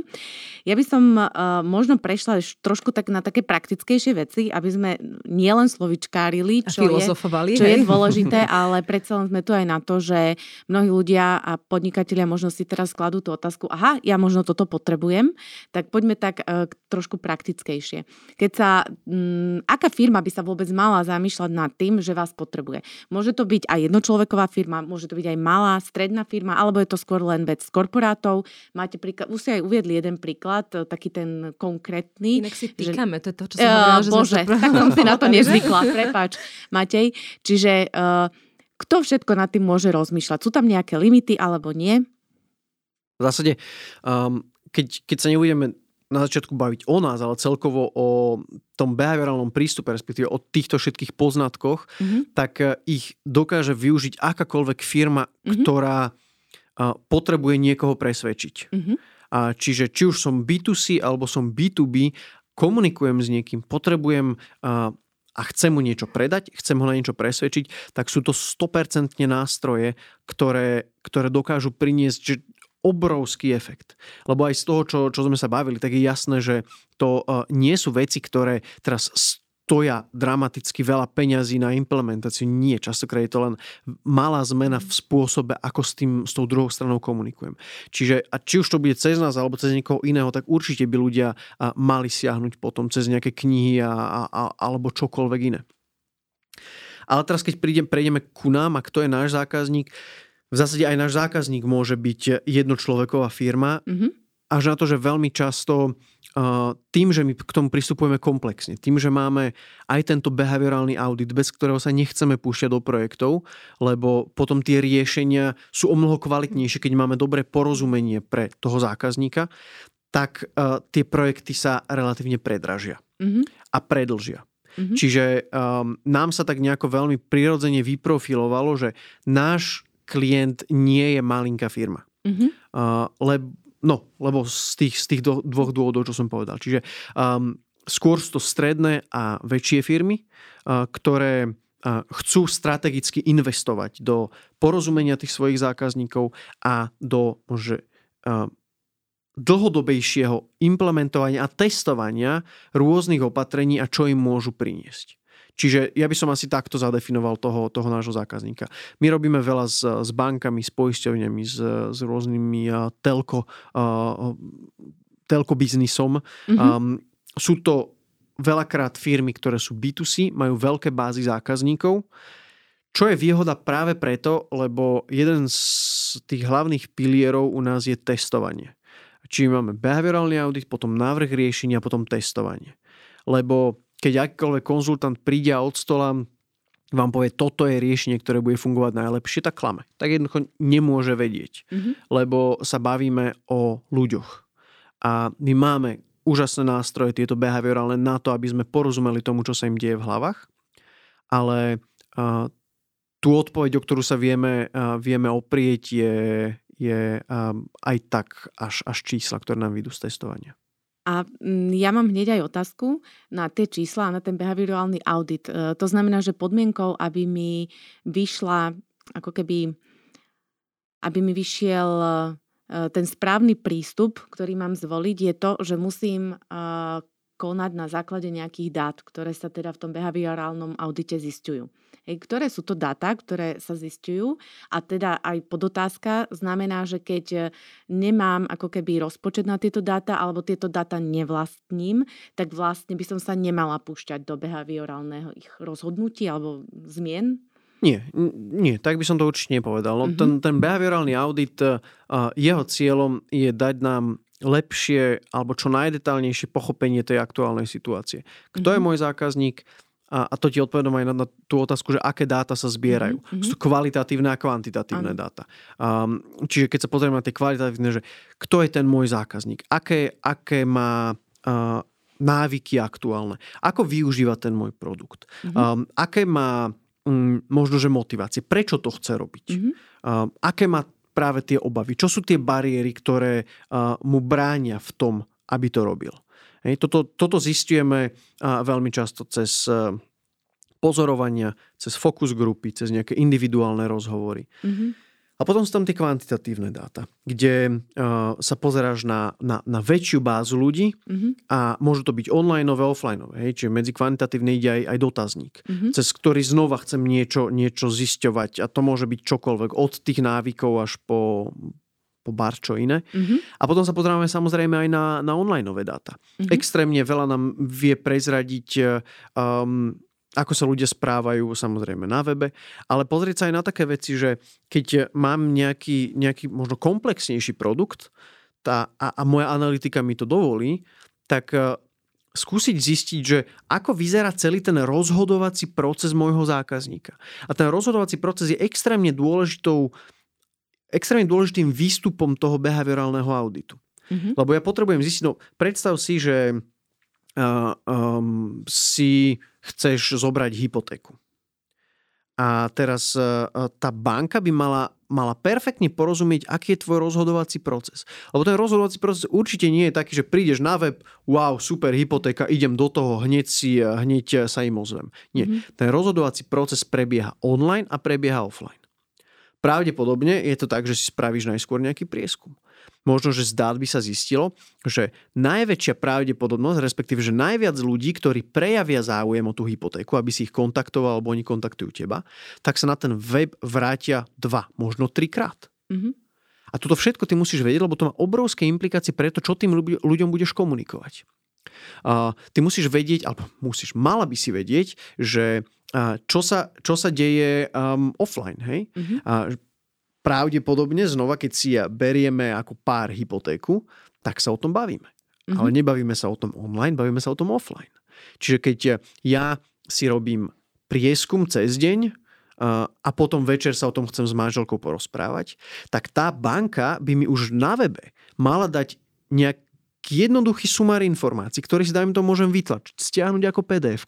Ja by som uh, možno prešla trošku tak na také praktickejšie veci, aby sme nielen slovičkárili, čo, je, čo je dôležité, ale predsa len sme tu aj na to, že mnohí ľudia a podnikatelia možno si teraz skladú tú otázku, aha, ja možno toto potrebujem, tak poďme tak uh, trošku praktickejšie. Keď sa mm, aká firma by sa vôbec mala zamýšľať nad tým, že vás potrebuje? Môže to byť aj jednočloveková firma, môže to byť aj malá, stredná firma, alebo je to skôr len vec z korporátov. Máte príklad, už ste aj uviedli jeden príklad, e, taký ten konkrétny. Inak si týkame, že, to je to, čo som hovorila, že Bože, sme tak som si na to nezvykla, prepáč, Matej. Čiže uh, kto všetko nad tým môže rozmýšľať? Sú tam nejaké limity alebo nie? V zásade, um, keď, keď sa nebudeme na začiatku baviť o nás, ale celkovo o tom behaviorálnom prístupe, respektíve o týchto všetkých poznatkoch, mm-hmm. tak e, ich dokáže využiť akákoľvek firma, mm-hmm. ktorá potrebuje niekoho presvedčiť. Mm-hmm. A čiže či už som B2C alebo som B2B, komunikujem s niekým, potrebujem a chcem mu niečo predať, chcem ho na niečo presvedčiť, tak sú to 100% nástroje, ktoré, ktoré dokážu priniesť, obrovský efekt. Lebo aj z toho, čo, čo sme sa bavili, tak je jasné, že to uh, nie sú veci, ktoré teraz stoja dramaticky veľa peňazí na implementáciu. Nie, častokrát je to len malá zmena v spôsobe, ako s, tým, s tou druhou stranou komunikujem. Čiže a či už to bude cez nás alebo cez niekoho iného, tak určite by ľudia mali siahnuť potom cez nejaké knihy a, a, a, alebo čokoľvek iné. Ale teraz, keď prídem, prejdeme ku nám a kto je náš zákazník, v zásade aj náš zákazník môže byť jednočloveková firma, mm-hmm. až na to, že veľmi často tým, že my k tomu pristupujeme komplexne, tým, že máme aj tento behaviorálny audit, bez ktorého sa nechceme púšťať do projektov, lebo potom tie riešenia sú o mnoho kvalitnejšie, keď máme dobré porozumenie pre toho zákazníka, tak tie projekty sa relatívne predražia mm-hmm. a predlžia. Mm-hmm. Čiže um, nám sa tak nejako veľmi prirodzene vyprofilovalo, že náš klient nie je malinká firma. Mm-hmm. Uh, lebo, no, lebo z tých, z tých dvoch dôvodov, čo som povedal. Čiže um, skôr sú to stredné a väčšie firmy, uh, ktoré uh, chcú strategicky investovať do porozumenia tých svojich zákazníkov a do že, uh, dlhodobejšieho implementovania a testovania rôznych opatrení a čo im môžu priniesť. Čiže ja by som asi takto zadefinoval toho, toho nášho zákazníka. My robíme veľa s, s bankami, s poisťovňami, s, s rôznymi uh, telko, uh, telko biznisom. Mm-hmm. Um, sú to veľakrát firmy, ktoré sú B2C, majú veľké bázy zákazníkov, čo je výhoda práve preto, lebo jeden z tých hlavných pilierov u nás je testovanie. Čiže máme behaviorálny audit, potom návrh riešenia, potom testovanie. Lebo keď akýkoľvek konzultant príde a od stola vám povie, toto je riešenie, ktoré bude fungovať najlepšie, tak klame. Tak jednoducho nemôže vedieť, mm-hmm. lebo sa bavíme o ľuďoch. A my máme úžasné nástroje, tieto behaviorálne, na to, aby sme porozumeli tomu, čo sa im deje v hlavách ale uh, tú odpoveď, o ktorú sa vieme, uh, vieme oprieť, je, je um, aj tak až, až čísla, ktoré nám vyjdú z testovania. A mm, ja mám hneď aj otázku na tie čísla a na ten behaviorálny audit. E, to znamená, že podmienkou, aby mi vyšla, ako keby, aby mi vyšiel e, ten správny prístup, ktorý mám zvoliť, je to, že musím e, konať na základe nejakých dát, ktoré sa teda v tom behaviorálnom audite zistujú. Hej, ktoré sú to dáta, ktoré sa zistujú a teda aj podotázka znamená, že keď e, nemám ako keby rozpočet na tieto dáta alebo tieto dáta nevlastním, tak vlastne by som sa nemala púšťať do behaviorálneho ich rozhodnutí alebo zmien? Nie, nie, tak by som to určite nepovedal. No, mm-hmm. ten, ten behaviorálny audit, uh, jeho cieľom je dať nám lepšie alebo čo najdetálnejšie pochopenie tej aktuálnej situácie. Kto mm-hmm. je mhm. môj zákazník, a, a to ti odpovedom aj na, na tú otázku, že aké dáta sa zbierajú. Mm-hmm. Sú kvalitatívne a kvantitatívne ano. dáta. Um, čiže keď sa pozrieme na tie kvalitatívne, že kto je ten môj zákazník, aké, aké má uh, návyky aktuálne, ako využíva ten môj produkt, mm-hmm. um, aké má um, možno, že motivácie, prečo to chce robiť, mm-hmm. um, aké má práve tie obavy, čo sú tie bariéry, ktoré mu bránia v tom, aby to robil. Toto, toto zistujeme veľmi často cez pozorovania, cez fokus grupy, cez nejaké individuálne rozhovory. Mm-hmm. A potom sú tam tie kvantitatívne dáta, kde uh, sa pozeráš na, na, na väčšiu bázu ľudí mm-hmm. a môžu to byť online, offline. Hej? Čiže medzi kvantitatívne ide aj, aj dotazník, mm-hmm. cez ktorý znova chcem niečo, niečo zisťovať a to môže byť čokoľvek, od tých návykov až po, po bar čo iné. Mm-hmm. A potom sa pozrieme samozrejme aj na, na online dáta. Mm-hmm. Extrémne veľa nám vie prezradiť, um, ako sa ľudia správajú samozrejme na webe, ale pozrieť sa aj na také veci, že keď mám nejaký, nejaký možno komplexnejší produkt tá, a, a moja analytika mi to dovolí, tak uh, skúsiť zistiť, že ako vyzerá celý ten rozhodovací proces môjho zákazníka. A ten rozhodovací proces je extrémne dôležitou extrémne dôležitým výstupom toho behaviorálneho auditu. Mm-hmm. Lebo ja potrebujem zistiť, no predstav si, že uh, um, si chceš zobrať hypotéku. A teraz uh, tá banka by mala, mala perfektne porozumieť, aký je tvoj rozhodovací proces. Lebo ten rozhodovací proces určite nie je taký, že prídeš na web, wow, super hypotéka, idem do toho, hneď, si, hneď sa im ozvem. Nie. Mm-hmm. Ten rozhodovací proces prebieha online a prebieha offline. Pravdepodobne je to tak, že si spravíš najskôr nejaký prieskum. Možno, že z dát by sa zistilo, že najväčšia pravdepodobnosť, respektíve, že najviac ľudí, ktorí prejavia záujem o tú hypotéku, aby si ich kontaktoval, alebo oni kontaktujú teba, tak sa na ten web vrátia dva, možno trikrát. Mm-hmm. A toto všetko ty musíš vedieť, lebo to má obrovské implikácie pre to, čo tým ľuďom budeš komunikovať. Uh, ty musíš vedieť, alebo musíš, mala by si vedieť, že čo sa, čo sa deje um, offline. Hej? Mm-hmm. A pravdepodobne znova, keď si ja berieme ako pár hypotéku, tak sa o tom bavíme. Mm-hmm. Ale nebavíme sa o tom online, bavíme sa o tom offline. Čiže keď ja si robím prieskum cez deň a potom večer sa o tom chcem s manželkou porozprávať, tak tá banka by mi už na webe mala dať nejak, jednoduchý sumár informácií, ktorý si dajme to môžem vytlačiť, stiahnuť ako pdf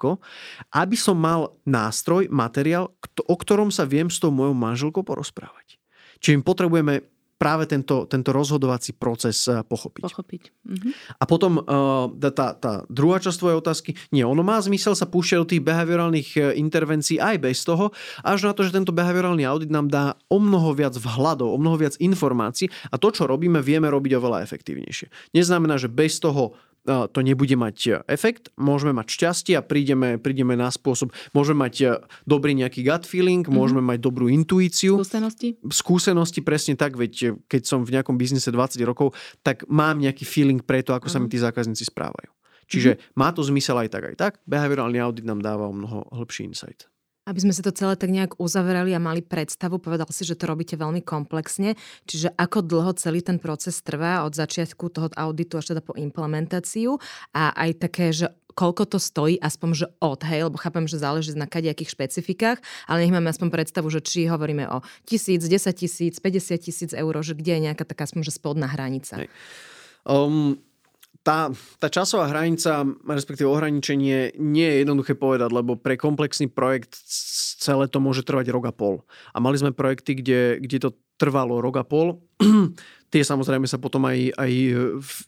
aby som mal nástroj, materiál, o ktorom sa viem s tou mojou manželkou porozprávať. Čiže potrebujeme práve tento, tento rozhodovací proces eh, pochopiť. Pochopiť. Mhm. A potom uh, tá, tá druhá časť tvojej otázky, nie, ono má zmysel sa púšťať do tých behaviorálnych eh, intervencií aj bez toho, až na to, že tento behaviorálny audit nám dá o mnoho viac vhľadov, o mnoho viac informácií a to, čo robíme, vieme robiť oveľa efektívnejšie. Neznamená, že bez toho to nebude mať e, efekt, môžeme mať šťastie a prídeme, prídeme na spôsob, môžeme mať e, dobrý nejaký gut feeling, mm-hmm. môžeme mať dobrú intuíciu. Skúsenosti? Skúsenosti, presne tak, veď e, keď som v nejakom biznise 20 rokov, tak mám nejaký feeling pre to, ako mm-hmm. sa mi mhm. tí zákazníci správajú. Čiže mm-hmm. má to zmysel aj tak, aj tak. Behaviorálny audit nám dáva o mnoho hĺbší insight. Aby sme si to celé tak nejak uzavreli a mali predstavu, povedal si, že to robíte veľmi komplexne, čiže ako dlho celý ten proces trvá od začiatku toho auditu až teda po implementáciu a aj také, že koľko to stojí, aspoň že od, hej, lebo chápem, že záleží na kadejakých špecifikách, ale nech máme aspoň predstavu, že či hovoríme o tisíc, 10 tisíc, 50 tisíc eur, že kde je nejaká taká aspoň že spodná hranica. Hej. Um, tá, tá časová hranica, respektíve ohraničenie, nie je jednoduché povedať, lebo pre komplexný projekt celé to môže trvať rok a pol. A mali sme projekty, kde, kde to trvalo rok a pol. Tie samozrejme sa potom aj, aj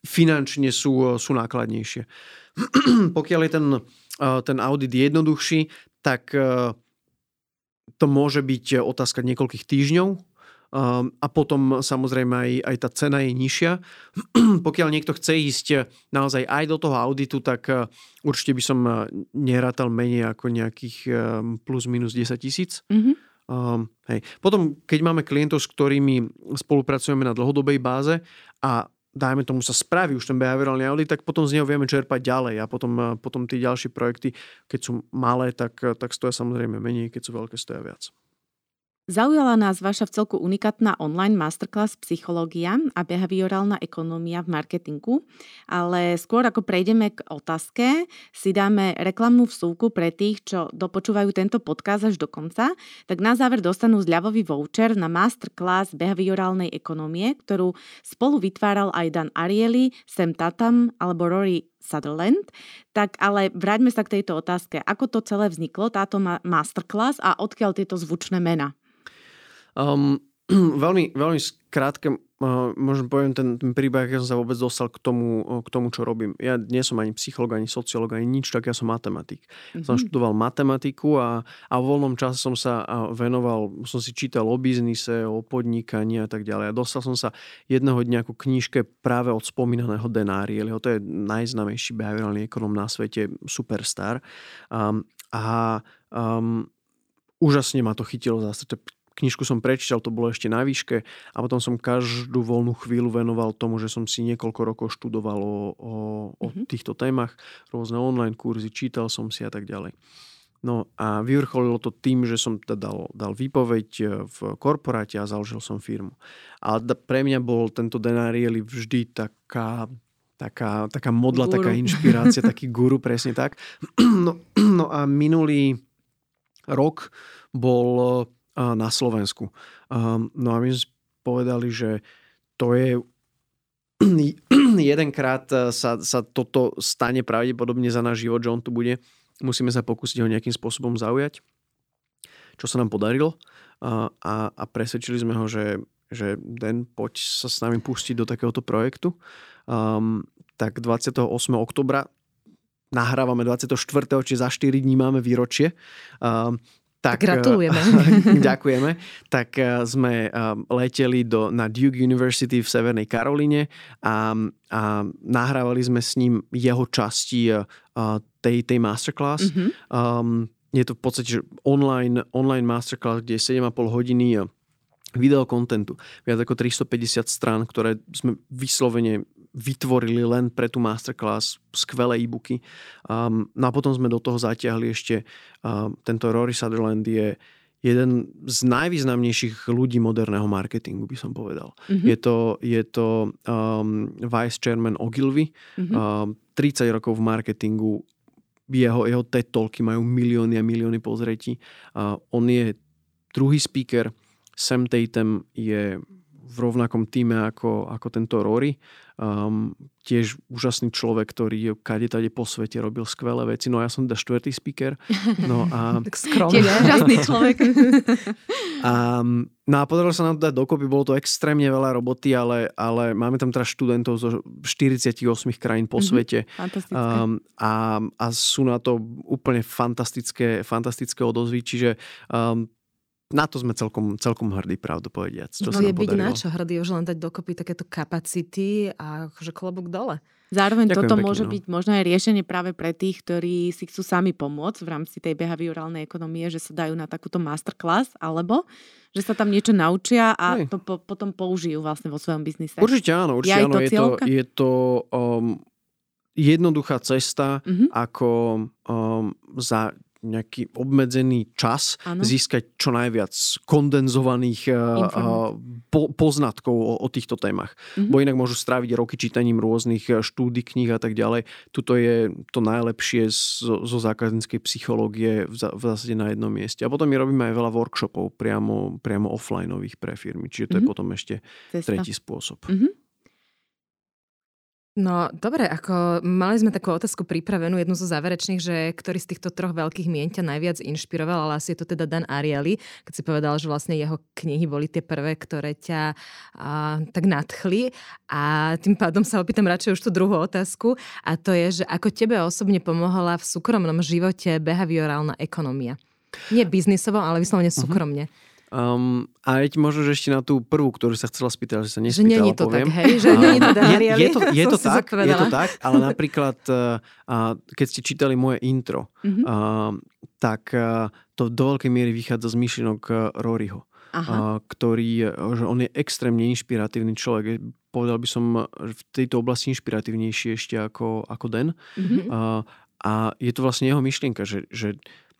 finančne sú, sú nákladnejšie. Pokiaľ je ten, ten audit jednoduchší, tak to môže byť otázka niekoľkých týždňov, a potom samozrejme aj, aj tá cena je nižšia. Pokiaľ niekto chce ísť naozaj aj do toho auditu, tak uh, určite by som uh, nerátal menej ako nejakých um, plus minus 10 tisíc. Mm-hmm. Um, hej. Potom, keď máme klientov, s ktorými spolupracujeme na dlhodobej báze a dajme tomu sa spraví už ten behaviorálny audit, tak potom z neho vieme čerpať ďalej a potom, potom tie ďalšie projekty, keď sú malé, tak, tak stoja samozrejme menej, keď sú veľké, stoja viac. Zaujala nás vaša v celku unikátna online masterclass Psychológia a behaviorálna ekonomia v marketingu, ale skôr ako prejdeme k otázke, si dáme reklamnú vsúku pre tých, čo dopočúvajú tento podcast až do konca, tak na záver dostanú zľavový voucher na masterclass behaviorálnej ekonomie, ktorú spolu vytváral aj Dan Ariely, Sam Tatam alebo Rory Sutherland. Tak ale vráťme sa k tejto otázke. Ako to celé vzniklo, táto masterclass a odkiaľ tieto zvučné mena? Um, veľmi, veľmi skrátke uh, možno poviem ten, ten príbeh, ako som sa vôbec dostal k tomu, uh, k tomu, čo robím. Ja nie som ani psycholog, ani sociológ, ani nič, tak ja som matematik. Mm-hmm. Som študoval matematiku a, a v voľnom čase som sa venoval, som si čítal o biznise, o podnikaní a tak ďalej. A dostal som sa jedného dňa ku knižke práve od spomínaného Denárieliho. To je najznamejší behaviorálny ekonom na svete, superstar. Um, a um, úžasne ma to chytilo zase. To knižku som prečítal, to bolo ešte na výške a potom som každú voľnú chvíľu venoval tomu, že som si niekoľko rokov študoval o, o, o mm-hmm. týchto témach, rôzne online kurzy, čítal som si a tak ďalej. No a vyvrcholilo to tým, že som teda dal, dal výpoveď e, v korporáte a založil som firmu. A pre mňa bol tento Denarieli vždy taká taká, taká modla, guru. taká inšpirácia, taký guru, presne tak. No, no a minulý rok bol na Slovensku. No a my sme povedali, že to je jedenkrát sa, sa toto stane pravdepodobne za náš život, že on tu bude. Musíme sa pokúsiť ho nejakým spôsobom zaujať, čo sa nám podarilo a, a, presvedčili sme ho, že, že Den, poď sa s nami pustiť do takéhoto projektu. Um, tak 28. oktobra nahrávame 24. čiže za 4 dní máme výročie. Um, tak, Gratulujeme. ďakujeme. Tak eh, sme eh, leteli do, na Duke University v Severnej Karoline a, a nahrávali sme s ním jeho časti eh, tej, tej masterclass. Mm-hmm. Um, je to v podstate že online, online masterclass, kde je 7,5 hodiny videokontentu. Viac ako 350 strán, ktoré sme vyslovene vytvorili len pre tú masterclass skvelé e-booky. Um, no a potom sme do toho zatiahli ešte um, tento Rory Sutherland je jeden z najvýznamnejších ľudí moderného marketingu, by som povedal. Mm-hmm. Je to, je to um, vice chairman Ogilvy, mm-hmm. um, 30 rokov v marketingu, jeho, jeho TED Talky majú milióny a milióny pozretí. Uh, on je druhý speaker, Sam Tatum je v rovnakom týme ako, ako tento Rory. Um, tiež úžasný človek, ktorý kade tade po svete robil skvelé veci. No a ja som teda štvrtý speaker. No a... tak skromne. úžasný človek. um, no a podarilo sa nám to dať dokopy. Bolo to extrémne veľa roboty, ale, ale máme tam teraz študentov zo 48 krajín po mm-hmm. svete. Um, a, a sú na to úplne fantastické, fantastické odozvy. Čiže um, na to sme celkom, celkom hrdí, pravdu povediac. Čo no sa je byť na čo hrdý, už len dať dokopy takéto kapacity a akože klobúk dole. Zároveň Ďakujem toto pekne, môže no. byť možno aj riešenie práve pre tých, ktorí si chcú sami pomôcť v rámci tej behaviorálnej ekonomie, že sa dajú na takúto masterclass, alebo že sa tam niečo naučia a to po, potom použijú vlastne vo svojom biznise. Určite áno, určite je áno. To je, to, je to um, jednoduchá cesta, mm-hmm. ako um, za nejaký obmedzený čas ano. získať čo najviac kondenzovaných eh, eh, po, poznatkov o, o týchto témach. Mm-hmm. Bo inak môžu stráviť roky čítaním rôznych eh, štúdy, kníh a tak ďalej. Tuto je to najlepšie zo, zo zákazníckej psychológie v, v zásade na jednom mieste. A potom my robíme aj veľa workshopov priamo, priamo offlineových pre firmy. Čiže to mm-hmm. je mhm. potom ešte Cesta. tretí spôsob. Mm-hmm. No dobre, ako mali sme takú otázku pripravenú, jednu zo záverečných, že ktorý z týchto troch veľkých mien ťa najviac inšpiroval, ale asi je to teda Dan Ariely, keď si povedal, že vlastne jeho knihy boli tie prvé, ktoré ťa a, tak nadchli. A tým pádom sa opýtam radšej už tú druhú otázku a to je, že ako tebe osobne pomohla v súkromnom živote behaviorálna ekonomia? Nie biznisovo, ale vyslovene mhm. súkromne. Uh-huh. Um, a veď možno, že ešte na tú prvú, ktorú sa chcela spýtať, že sa nespýtala, Že je to poviem. tak, hej? Že je to je, je, to, je, to tak, je to tak, ale napríklad, uh, keď ste čítali moje intro, uh-huh. uh, tak uh, to do veľkej miery vychádza z myšlienok uh, Roryho. Uh, ktorý, že on je extrémne inšpiratívny človek. Povedal by som, v tejto oblasti inšpiratívnejší ešte ako, ako Den. Uh-huh. Uh, a je to vlastne jeho myšlienka, že, že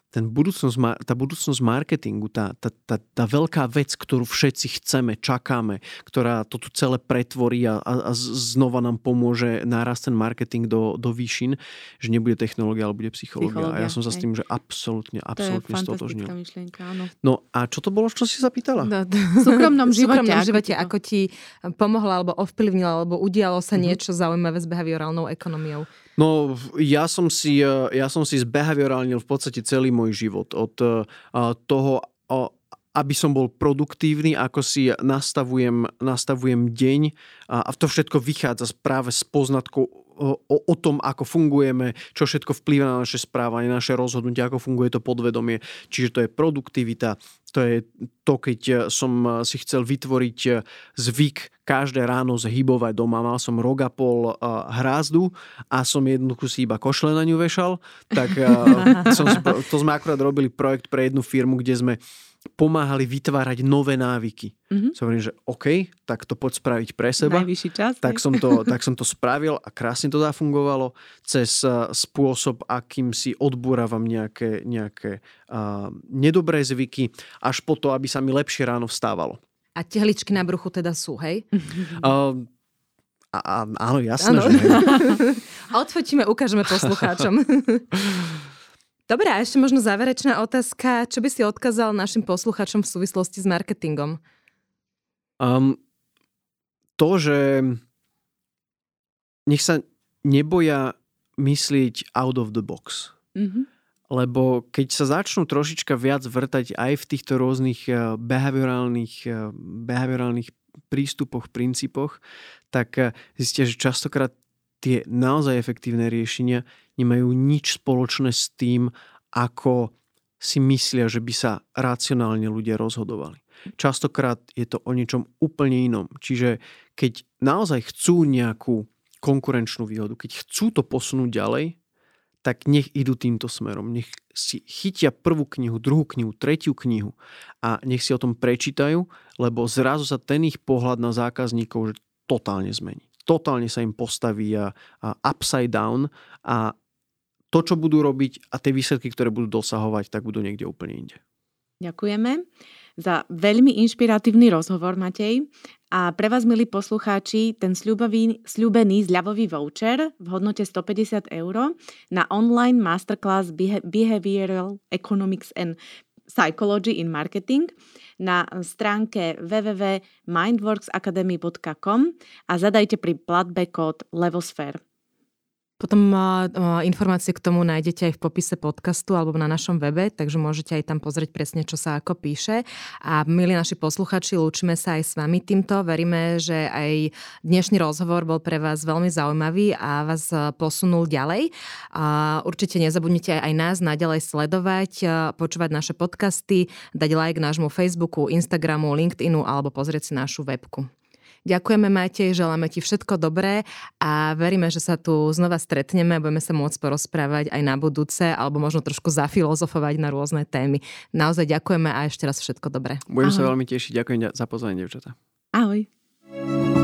ten budúcnosť, tá budúcnosť marketingu, tá, tá, tá, tá veľká vec, ktorú všetci chceme, čakáme, ktorá to tu celé pretvorí a, a, a znova nám pomôže nárast ten marketing do, do výšin, že nebude technológia, ale bude psychológia. psychológia a ja som sa s tým, že absolútne, absolútne stotožnil. myšlienka, áno. No a čo to bolo, čo si zapýtala? No, v súkromnom živote, súkromnom živote ako ti pomohla, alebo ovplyvnila, alebo udialo sa mm-hmm. niečo zaujímavé s behaviorálnou ekonomiou? No, ja som si, eh, ja som si zbehaviorálnil v podstate celý môj život. Od eh, toho, aby som bol produktívny, ako si nastavujem, nastavujem deň a to všetko vychádza práve z poznatkov o, o tom, ako fungujeme, čo všetko vplýva na naše správanie, naše rozhodnutie, ako funguje to podvedomie. Čiže to je produktivita, to je to, keď som si chcel vytvoriť zvyk každé ráno zhybovať doma. Mal som rok a pol hrázdu a som jednoducho si iba košle na ňu vešal. Tak som, to sme akurát robili projekt pre jednu firmu, kde sme pomáhali vytvárať nové návyky. Mm-hmm. Som hovorím, že OK, tak to poď spraviť pre seba. Najvyšší čas. Tak som, to, tak som to spravil a krásne to zafungovalo cez uh, spôsob, akým si odbúravam nejaké, nejaké uh, nedobré zvyky, až po to, aby sa mi lepšie ráno vstávalo. A tehličky na bruchu teda sú, hej? Uh, a, a, áno, jasné, ano. že Odfočíme, ukážeme poslucháčom. Dobre, a ešte možno záverečná otázka. Čo by si odkázal našim posluchačom v súvislosti s marketingom? Um, to, že nech sa neboja myslieť out of the box. Mm-hmm. Lebo keď sa začnú trošička viac vrtať aj v týchto rôznych eh, behaviorálnych, eh, behaviorálnych prístupoch, princípoch, tak eh, zistia, že častokrát tie naozaj efektívne riešenia nemajú nič spoločné s tým, ako si myslia, že by sa racionálne ľudia rozhodovali. Častokrát je to o niečom úplne inom. Čiže keď naozaj chcú nejakú konkurenčnú výhodu, keď chcú to posunúť ďalej, tak nech idú týmto smerom. Nech si chytia prvú knihu, druhú knihu, tretiu knihu a nech si o tom prečítajú, lebo zrazu sa ten ich pohľad na zákazníkov že totálne zmení totálne sa im postaví a, a upside down a to, čo budú robiť a tie výsledky, ktoré budú dosahovať, tak budú niekde úplne inde. Ďakujeme za veľmi inšpiratívny rozhovor, Matej. A pre vás, milí poslucháči, ten sľubový, sľubený zľavový voucher v hodnote 150 eur na online masterclass Behavioral Economics and Psychology in Marketing na stránke www.mindworksacademy.com a zadajte pri platbe kód Levosphere. Potom informácie k tomu nájdete aj v popise podcastu alebo na našom webe, takže môžete aj tam pozrieť presne, čo sa ako píše. A milí naši posluchači, lúčime sa aj s vami týmto. Veríme, že aj dnešný rozhovor bol pre vás veľmi zaujímavý a vás posunul ďalej. A určite nezabudnite aj nás naďalej sledovať, počúvať naše podcasty, dať like nášmu Facebooku, Instagramu, LinkedInu alebo pozrieť si našu webku. Ďakujeme Matej, želáme ti všetko dobré a veríme, že sa tu znova stretneme a budeme sa môcť porozprávať aj na budúce alebo možno trošku zafilozofovať na rôzne témy. Naozaj ďakujeme a ešte raz všetko dobré. Budem Ahoj. sa veľmi tešiť. Ďakujem za pozvanie, devčata. Ahoj.